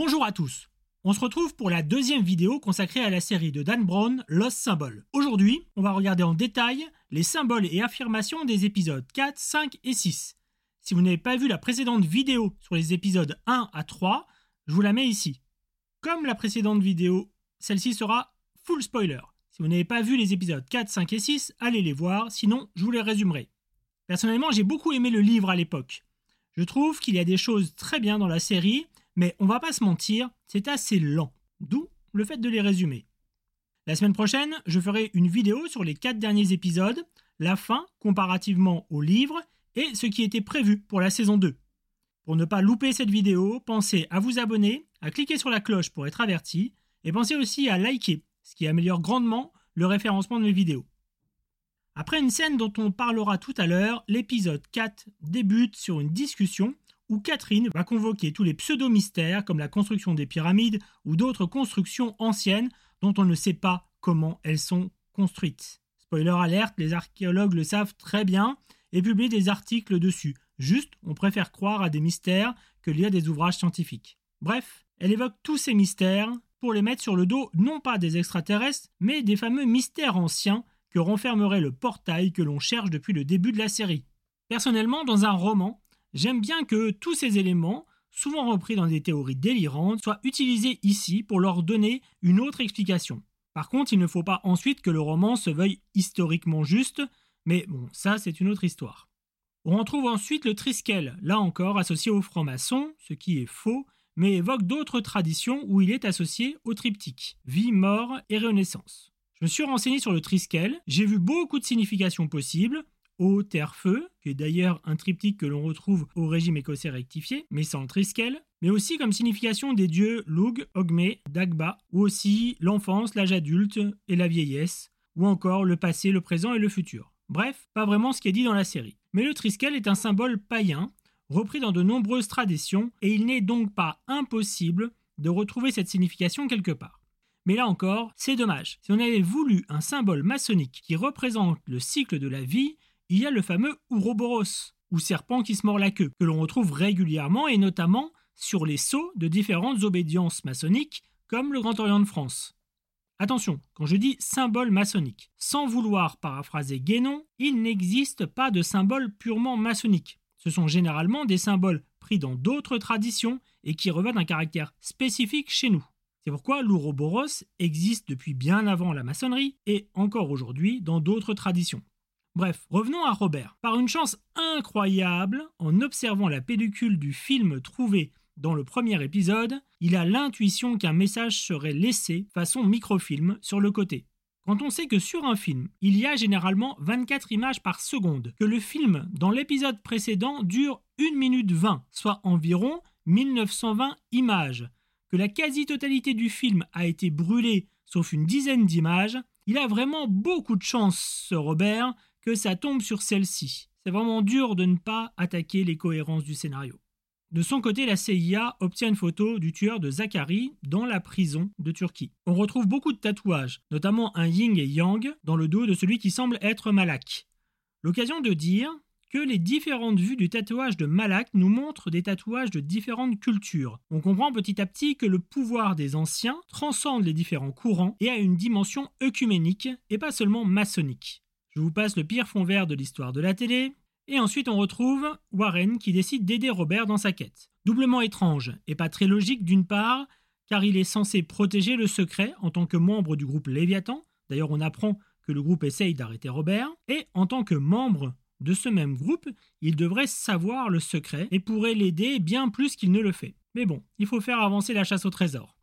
Bonjour à tous. On se retrouve pour la deuxième vidéo consacrée à la série de Dan Brown, Lost Symbol. Aujourd'hui, on va regarder en détail les symboles et affirmations des épisodes 4, 5 et 6. Si vous n'avez pas vu la précédente vidéo sur les épisodes 1 à 3, je vous la mets ici. Comme la précédente vidéo, celle-ci sera full spoiler. Si vous n'avez pas vu les épisodes 4, 5 et 6, allez les voir, sinon je vous les résumerai. Personnellement, j'ai beaucoup aimé le livre à l'époque. Je trouve qu'il y a des choses très bien dans la série, mais on va pas se mentir, c'est assez lent. D'où le fait de les résumer. La semaine prochaine, je ferai une vidéo sur les 4 derniers épisodes, la fin comparativement au livre et ce qui était prévu pour la saison 2. Pour ne pas louper cette vidéo, pensez à vous abonner, à cliquer sur la cloche pour être averti, et pensez aussi à liker, ce qui améliore grandement le référencement de mes vidéos. Après une scène dont on parlera tout à l'heure, l'épisode 4 débute sur une discussion où Catherine va convoquer tous les pseudo-mystères comme la construction des pyramides ou d'autres constructions anciennes dont on ne sait pas comment elles sont construites. Spoiler alerte, les archéologues le savent très bien et publient des articles dessus. Juste, on préfère croire à des mystères que lire des ouvrages scientifiques. Bref, elle évoque tous ces mystères pour les mettre sur le dos non pas des extraterrestres, mais des fameux mystères anciens que renfermerait le portail que l'on cherche depuis le début de la série. Personnellement, dans un roman, j'aime bien que tous ces éléments, souvent repris dans des théories délirantes, soient utilisés ici pour leur donner une autre explication. Par contre, il ne faut pas ensuite que le roman se veuille historiquement juste, mais bon, ça c'est une autre histoire. On retrouve ensuite le triskel, là encore associé au franc-maçon, ce qui est faux, mais évoque d'autres traditions où il est associé au triptyque vie, mort et renaissance. Je me suis renseigné sur le triskel, j'ai vu beaucoup de significations possibles, eau, terre, feu, qui est d'ailleurs un triptyque que l'on retrouve au régime écossais rectifié, mais sans triskel, mais aussi comme signification des dieux Lug, Ogme, Dagba, ou aussi l'enfance, l'âge adulte et la vieillesse, ou encore le passé, le présent et le futur. Bref, pas vraiment ce qui est dit dans la série. Mais le triskel est un symbole païen repris dans de nombreuses traditions, et il n'est donc pas impossible de retrouver cette signification quelque part. Mais là encore, c'est dommage. Si on avait voulu un symbole maçonnique qui représente le cycle de la vie, il y a le fameux Ouroboros, ou serpent qui se mord la queue, que l'on retrouve régulièrement et notamment sur les sceaux de différentes obédiences maçonniques, comme le Grand Orient de France. Attention, quand je dis symbole maçonnique, sans vouloir paraphraser Guénon, il n'existe pas de symbole purement maçonnique. Ce sont généralement des symboles pris dans d'autres traditions et qui revêtent un caractère spécifique chez nous. C'est pourquoi l'Ouroboros existe depuis bien avant la maçonnerie et encore aujourd'hui dans d'autres traditions. Bref, revenons à Robert. Par une chance incroyable, en observant la pellicule du film trouvé dans le premier épisode, il a l'intuition qu'un message serait laissé façon microfilm sur le côté. Quand on sait que sur un film, il y a généralement 24 images par seconde, que le film dans l'épisode précédent dure 1 minute 20, soit environ 1920 images, que la quasi-totalité du film a été brûlée sauf une dizaine d'images, il a vraiment beaucoup de chance, ce Robert, ça tombe sur celle-ci. C'est vraiment dur de ne pas attaquer les cohérences du scénario. De son côté, la CIA obtient une photo du tueur de Zachary dans la prison de Turquie. On retrouve beaucoup de tatouages, notamment un yin et yang dans le dos de celui qui semble être Malak. L'occasion de dire que les différentes vues du tatouage de Malak nous montrent des tatouages de différentes cultures. On comprend petit à petit que le pouvoir des anciens transcende les différents courants et a une dimension œcuménique et pas seulement maçonnique. Je vous passe le pire fond vert de l'histoire de la télé, et ensuite on retrouve Warren qui décide d'aider Robert dans sa quête. Doublement étrange et pas très logique d'une part, car il est censé protéger le secret en tant que membre du groupe Léviathan, d'ailleurs on apprend que le groupe essaye d'arrêter Robert, et en tant que membre de ce même groupe, il devrait savoir le secret et pourrait l'aider bien plus qu'il ne le fait. Mais bon, il faut faire avancer la chasse au trésor.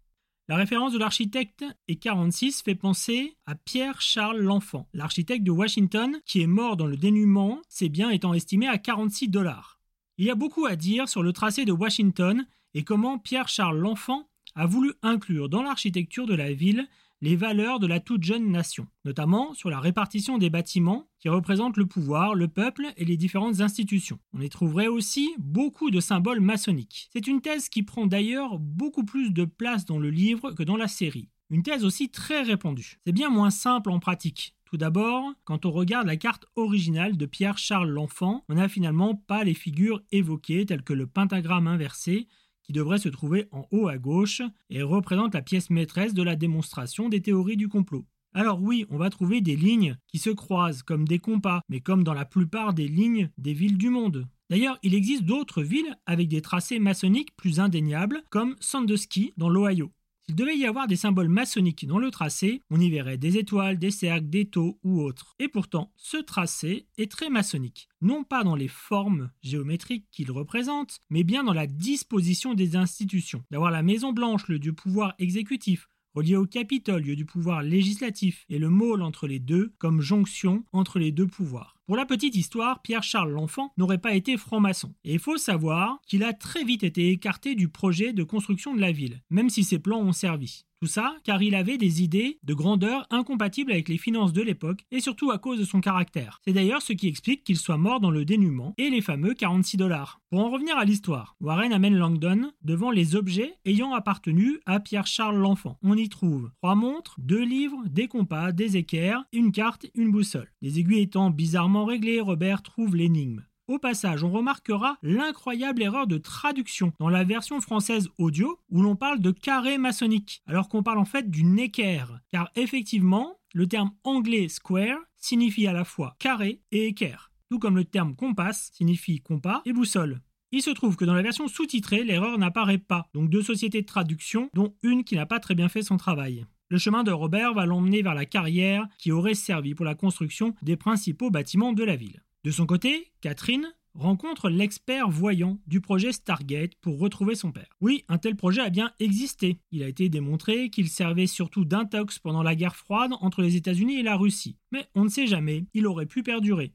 La référence de l'architecte et 46 fait penser à Pierre-Charles L'Enfant, l'architecte de Washington qui est mort dans le dénuement, ses biens étant estimés à 46 dollars. Il y a beaucoup à dire sur le tracé de Washington et comment Pierre-Charles L'Enfant a voulu inclure dans l'architecture de la ville les valeurs de la toute jeune nation, notamment sur la répartition des bâtiments qui représentent le pouvoir, le peuple et les différentes institutions. On y trouverait aussi beaucoup de symboles maçonniques. C'est une thèse qui prend d'ailleurs beaucoup plus de place dans le livre que dans la série. Une thèse aussi très répandue. C'est bien moins simple en pratique. Tout d'abord, quand on regarde la carte originale de Pierre-Charles l'Enfant, on n'a finalement pas les figures évoquées telles que le pentagramme inversé qui devrait se trouver en haut à gauche et représente la pièce maîtresse de la démonstration des théories du complot. Alors oui, on va trouver des lignes qui se croisent comme des compas, mais comme dans la plupart des lignes des villes du monde. D'ailleurs, il existe d'autres villes avec des tracés maçonniques plus indéniables, comme Sandusky dans l'Ohio. S'il devait y avoir des symboles maçonniques dans le tracé, on y verrait des étoiles, des cercles, des taux ou autres. Et pourtant, ce tracé est très maçonnique. Non pas dans les formes géométriques qu'il représente, mais bien dans la disposition des institutions. D'avoir la Maison Blanche, le dieu pouvoir exécutif, relié au Capitole, lieu du pouvoir législatif, et le môle entre les deux comme jonction entre les deux pouvoirs. Pour la petite histoire, Pierre-Charles l'Enfant n'aurait pas été franc-maçon. Et il faut savoir qu'il a très vite été écarté du projet de construction de la ville, même si ses plans ont servi. Ça car il avait des idées de grandeur incompatibles avec les finances de l'époque et surtout à cause de son caractère. C'est d'ailleurs ce qui explique qu'il soit mort dans le dénuement et les fameux 46 dollars. Pour en revenir à l'histoire, Warren amène Langdon devant les objets ayant appartenu à Pierre-Charles l'Enfant. On y trouve trois montres, deux livres, des compas, des équerres, une carte, une boussole. Les aiguilles étant bizarrement réglées, Robert trouve l'énigme. Au passage, on remarquera l'incroyable erreur de traduction dans la version française audio où l'on parle de carré maçonnique, alors qu'on parle en fait d'une équerre. Car effectivement, le terme anglais square signifie à la fois carré et équerre, tout comme le terme compas signifie compas et boussole. Il se trouve que dans la version sous-titrée, l'erreur n'apparaît pas, donc deux sociétés de traduction, dont une qui n'a pas très bien fait son travail. Le chemin de Robert va l'emmener vers la carrière qui aurait servi pour la construction des principaux bâtiments de la ville. De son côté, Catherine rencontre l'expert voyant du projet Stargate pour retrouver son père. Oui, un tel projet a bien existé. Il a été démontré qu'il servait surtout d'intox pendant la guerre froide entre les États-Unis et la Russie. Mais on ne sait jamais, il aurait pu perdurer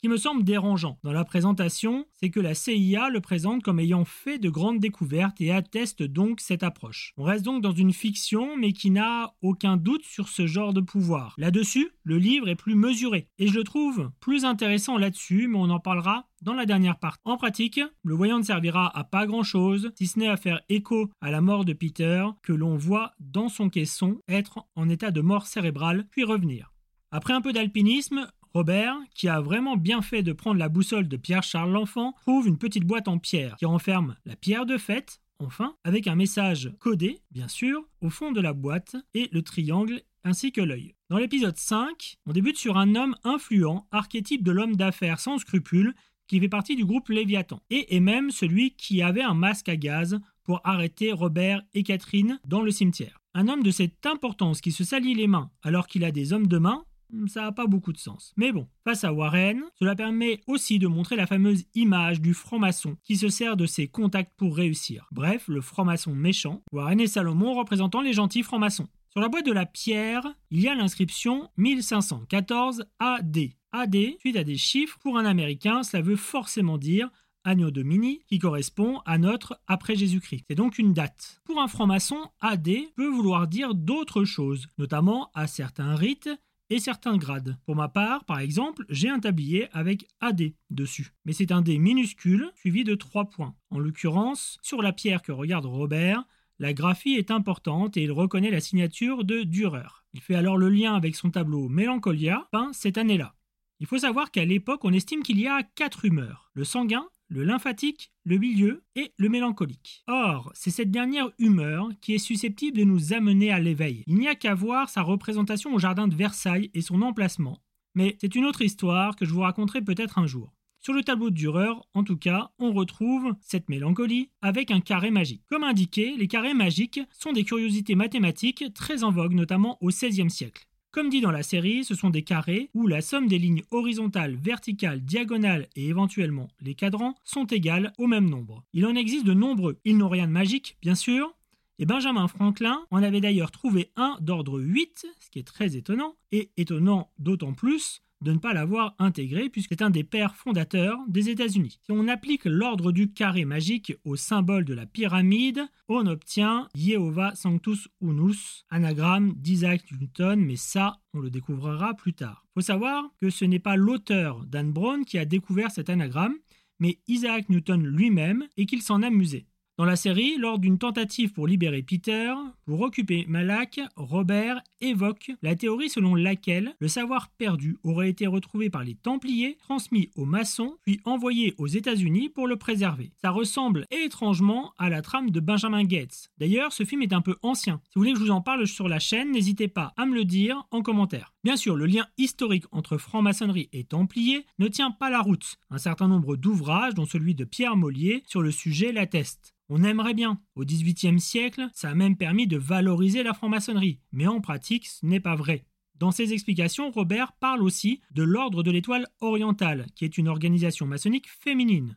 qui me semble dérangeant dans la présentation, c'est que la CIA le présente comme ayant fait de grandes découvertes et atteste donc cette approche. On reste donc dans une fiction mais qui n'a aucun doute sur ce genre de pouvoir. Là-dessus, le livre est plus mesuré et je le trouve plus intéressant là-dessus, mais on en parlera dans la dernière partie. En pratique, le voyant ne servira à pas grand-chose, si ce n'est à faire écho à la mort de Peter, que l'on voit dans son caisson être en état de mort cérébrale, puis revenir. Après un peu d'alpinisme, Robert, qui a vraiment bien fait de prendre la boussole de Pierre-Charles l'Enfant, trouve une petite boîte en pierre qui renferme la pierre de fête, enfin, avec un message codé, bien sûr, au fond de la boîte, et le triangle ainsi que l'œil. Dans l'épisode 5, on débute sur un homme influent, archétype de l'homme d'affaires sans scrupules, qui fait partie du groupe Léviathan, et est même celui qui avait un masque à gaz pour arrêter Robert et Catherine dans le cimetière. Un homme de cette importance qui se salit les mains alors qu'il a des hommes de main, ça n'a pas beaucoup de sens. Mais bon, face à Warren, cela permet aussi de montrer la fameuse image du franc-maçon qui se sert de ses contacts pour réussir. Bref, le franc-maçon méchant, Warren et Salomon représentant les gentils francs-maçons. Sur la boîte de la pierre, il y a l'inscription 1514 AD. AD, suite à des chiffres, pour un Américain, cela veut forcément dire Agno Domini, qui correspond à notre après Jésus-Christ. C'est donc une date. Pour un franc-maçon, AD peut vouloir dire d'autres choses, notamment à certains rites et certains grades. Pour ma part, par exemple, j'ai un tablier avec AD dessus. Mais c'est un D minuscule suivi de 3 points. En l'occurrence, sur la pierre que regarde Robert, la graphie est importante et il reconnaît la signature de Dürer. Il fait alors le lien avec son tableau Mélancolia, peint cette année-là. Il faut savoir qu'à l'époque, on estime qu'il y a quatre humeurs le sanguin, le lymphatique, le milieu et le mélancolique. Or, c'est cette dernière humeur qui est susceptible de nous amener à l'éveil. Il n'y a qu'à voir sa représentation au jardin de Versailles et son emplacement. Mais c'est une autre histoire que je vous raconterai peut-être un jour. Sur le tableau de Dürer, en tout cas, on retrouve cette mélancolie avec un carré magique. Comme indiqué, les carrés magiques sont des curiosités mathématiques très en vogue, notamment au XVIe siècle. Comme dit dans la série, ce sont des carrés où la somme des lignes horizontales, verticales, diagonales et éventuellement les cadrans sont égales au même nombre. Il en existe de nombreux. Ils n'ont rien de magique, bien sûr, et Benjamin Franklin en avait d'ailleurs trouvé un d'ordre 8, ce qui est très étonnant, et étonnant d'autant plus de ne pas l'avoir intégré puisque c'est un des pères fondateurs des États-Unis. Si on applique l'ordre du carré magique au symbole de la pyramide, on obtient Jehovah Sanctus Unus, anagramme d'Isaac Newton, mais ça, on le découvrira plus tard. Faut savoir que ce n'est pas l'auteur Dan Brown qui a découvert cet anagramme, mais Isaac Newton lui-même et qu'il s'en amusait. Dans la série, lors d'une tentative pour libérer Peter, pour occuper Malak, Robert évoque la théorie selon laquelle le savoir perdu aurait été retrouvé par les Templiers, transmis aux maçons, puis envoyé aux États-Unis pour le préserver. Ça ressemble étrangement à la trame de Benjamin Gates. D'ailleurs, ce film est un peu ancien. Si vous voulez que je vous en parle sur la chaîne, n'hésitez pas à me le dire en commentaire. Bien sûr, le lien historique entre franc-maçonnerie et Templiers ne tient pas la route. Un certain nombre d'ouvrages, dont celui de Pierre Mollier, sur le sujet l'attestent. On aimerait bien. Au XVIIIe siècle, ça a même permis de valoriser la franc-maçonnerie, mais en pratique, ce n'est pas vrai. Dans ses explications, Robert parle aussi de l'Ordre de l'Étoile orientale, qui est une organisation maçonnique féminine.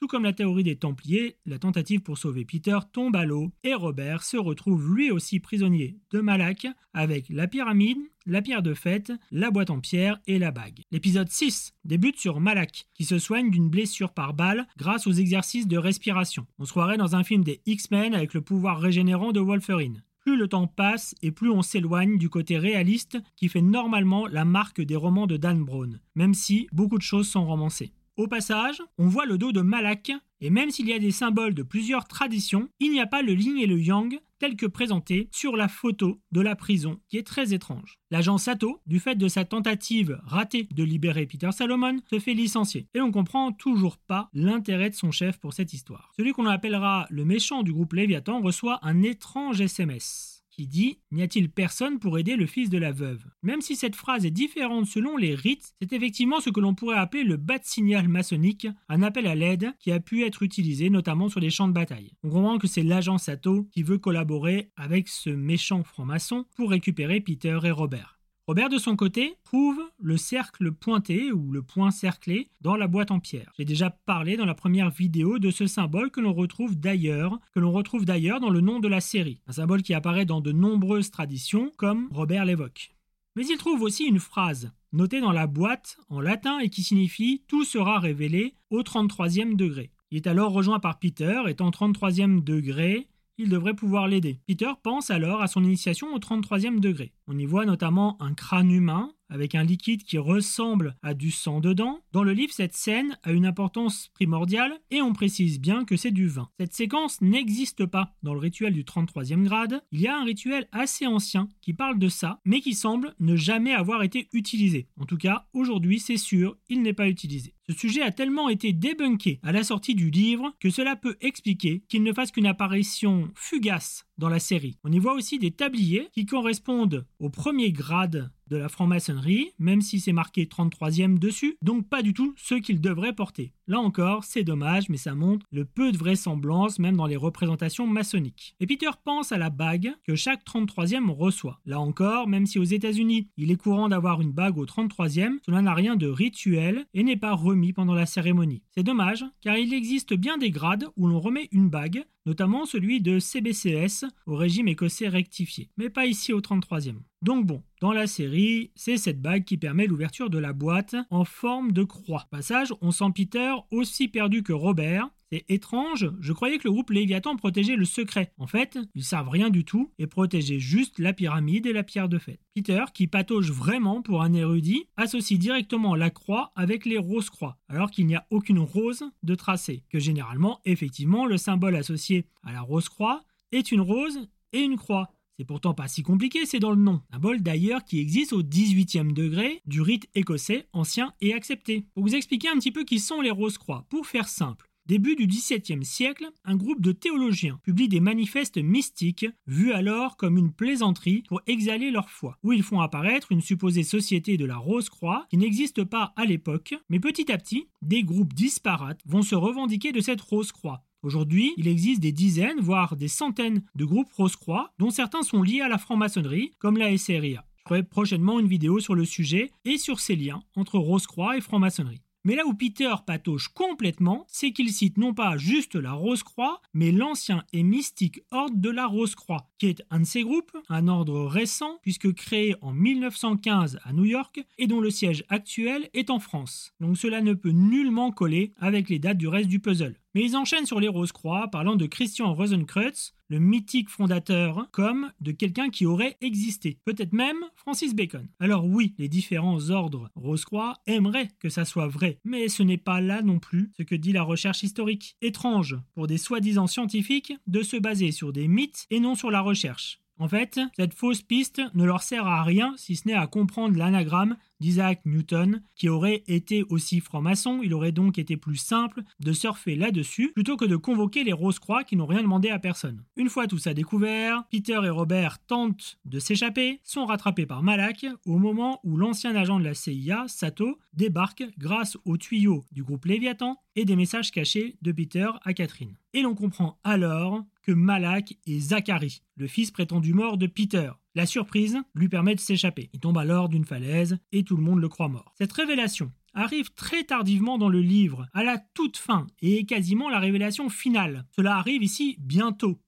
Tout comme la théorie des Templiers, la tentative pour sauver Peter tombe à l'eau et Robert se retrouve lui aussi prisonnier de Malak avec la pyramide, la pierre de fête, la boîte en pierre et la bague. L'épisode 6 débute sur Malak qui se soigne d'une blessure par balle grâce aux exercices de respiration. On se croirait dans un film des X-Men avec le pouvoir régénérant de Wolverine. Plus le temps passe et plus on s'éloigne du côté réaliste qui fait normalement la marque des romans de Dan Brown, même si beaucoup de choses sont romancées. Au passage, on voit le dos de Malak, et même s'il y a des symboles de plusieurs traditions, il n'y a pas le yin et le yang tel que présenté sur la photo de la prison, qui est très étrange. L'agent Sato, du fait de sa tentative ratée de libérer Peter Salomon, se fait licencier. Et on comprend toujours pas l'intérêt de son chef pour cette histoire. Celui qu'on appellera le méchant du groupe Léviathan reçoit un étrange SMS dit N'y a-t-il personne pour aider le fils de la veuve? Même si cette phrase est différente selon les rites, c'est effectivement ce que l'on pourrait appeler le bat signal maçonnique, un appel à l'aide qui a pu être utilisé notamment sur les champs de bataille. On comprend que c'est l'agent Sato qui veut collaborer avec ce méchant franc-maçon pour récupérer Peter et Robert. Robert, de son côté, trouve le cercle pointé ou le point cerclé dans la boîte en pierre. J'ai déjà parlé dans la première vidéo de ce symbole que l'on retrouve d'ailleurs, que l'on retrouve d'ailleurs dans le nom de la série. Un symbole qui apparaît dans de nombreuses traditions, comme Robert l'évoque. Mais il trouve aussi une phrase notée dans la boîte en latin et qui signifie Tout sera révélé au 33e degré. Il est alors rejoint par Peter, étant 33e degré, il devrait pouvoir l'aider. Peter pense alors à son initiation au 33e degré. On y voit notamment un crâne humain avec un liquide qui ressemble à du sang dedans. Dans le livre, cette scène a une importance primordiale et on précise bien que c'est du vin. Cette séquence n'existe pas dans le rituel du 33e grade. Il y a un rituel assez ancien qui parle de ça, mais qui semble ne jamais avoir été utilisé. En tout cas, aujourd'hui, c'est sûr, il n'est pas utilisé. Ce sujet a tellement été débunké à la sortie du livre que cela peut expliquer qu'il ne fasse qu'une apparition fugace dans la série. On y voit aussi des tabliers qui correspondent au premier grade de la franc-maçonnerie, même si c'est marqué 33e dessus, donc pas du tout ce qu'il devrait porter. Là encore, c'est dommage, mais ça montre le peu de vraisemblance même dans les représentations maçonniques. Et Peter pense à la bague que chaque 33e reçoit. Là encore, même si aux États-Unis il est courant d'avoir une bague au 33e, cela n'a rien de rituel et n'est pas remis pendant la cérémonie. C'est dommage, car il existe bien des grades où l'on remet une bague, notamment celui de CBCS au régime écossais rectifié, mais pas ici au 33e. Donc bon, dans la série, c'est cette bague qui permet l'ouverture de la boîte en forme de croix. Passage, on sent Peter aussi perdu que Robert. C'est étrange, je croyais que le groupe Léviathan protégeait le secret. En fait, ils savent rien du tout et protégeaient juste la pyramide et la pierre de fête. Peter, qui patauge vraiment pour un érudit, associe directement la croix avec les roses croix, alors qu'il n'y a aucune rose de tracé, que généralement, effectivement, le symbole associé à la rose croix est une rose et une croix. C'est pourtant pas si compliqué, c'est dans le nom. Bol d'ailleurs qui existe au 18e degré du rite écossais ancien et accepté. Pour vous expliquer un petit peu qui sont les Rose-Croix, pour faire simple. Début du XVIIe siècle, un groupe de théologiens publie des manifestes mystiques, vus alors comme une plaisanterie pour exhaler leur foi, où ils font apparaître une supposée société de la Rose-Croix qui n'existe pas à l'époque, mais petit à petit, des groupes disparates vont se revendiquer de cette Rose-Croix, Aujourd'hui, il existe des dizaines, voire des centaines de groupes Rose-Croix, dont certains sont liés à la franc-maçonnerie, comme la SRIA. Je ferai prochainement une vidéo sur le sujet et sur ces liens entre Rose-Croix et franc-maçonnerie. Mais là où Peter patauge complètement, c'est qu'il cite non pas juste la Rose-Croix, mais l'ancien et mystique ordre de la Rose-Croix, qui est un de ces groupes, un ordre récent, puisque créé en 1915 à New York, et dont le siège actuel est en France. Donc cela ne peut nullement coller avec les dates du reste du puzzle. Mais ils enchaînent sur les Rose-Croix, parlant de Christian Rosenkreutz, le mythique fondateur, comme de quelqu'un qui aurait existé. Peut-être même Francis Bacon. Alors oui, les différents ordres Rose-Croix aimeraient que ça soit vrai, mais ce n'est pas là non plus ce que dit la recherche historique. Étrange pour des soi-disant scientifiques de se baser sur des mythes et non sur la recherche. En fait, cette fausse piste ne leur sert à rien si ce n'est à comprendre l'anagramme d'Isaac Newton, qui aurait été aussi franc-maçon, il aurait donc été plus simple de surfer là-dessus plutôt que de convoquer les Rose-Croix qui n'ont rien demandé à personne. Une fois tout ça découvert, Peter et Robert tentent de s'échapper, sont rattrapés par Malak au moment où l'ancien agent de la CIA, Sato, débarque grâce aux tuyaux du groupe Léviathan et des messages cachés de Peter à Catherine. Et l'on comprend alors que Malak est Zachary, le fils prétendu mort de Peter. La surprise lui permet de s'échapper. Il tombe alors d'une falaise et tout le monde le croit mort. Cette révélation arrive très tardivement dans le livre, à la toute fin, et est quasiment la révélation finale. Cela arrive ici bientôt.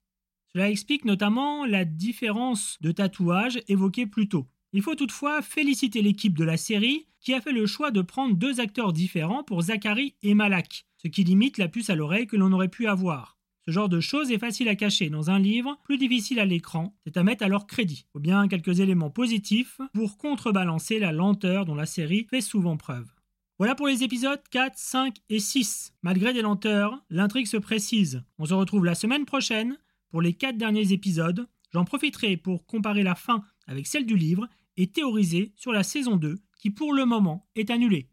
Cela explique notamment la différence de tatouage évoquée plus tôt. Il faut toutefois féliciter l'équipe de la série qui a fait le choix de prendre deux acteurs différents pour Zachary et Malak, ce qui limite la puce à l'oreille que l'on aurait pu avoir. Ce genre de choses est facile à cacher dans un livre, plus difficile à l'écran, c'est à mettre à leur crédit. Ou bien quelques éléments positifs pour contrebalancer la lenteur dont la série fait souvent preuve. Voilà pour les épisodes 4, 5 et 6. Malgré des lenteurs, l'intrigue se précise. On se retrouve la semaine prochaine pour les 4 derniers épisodes. J'en profiterai pour comparer la fin avec celle du livre et théoriser sur la saison 2 qui pour le moment est annulée.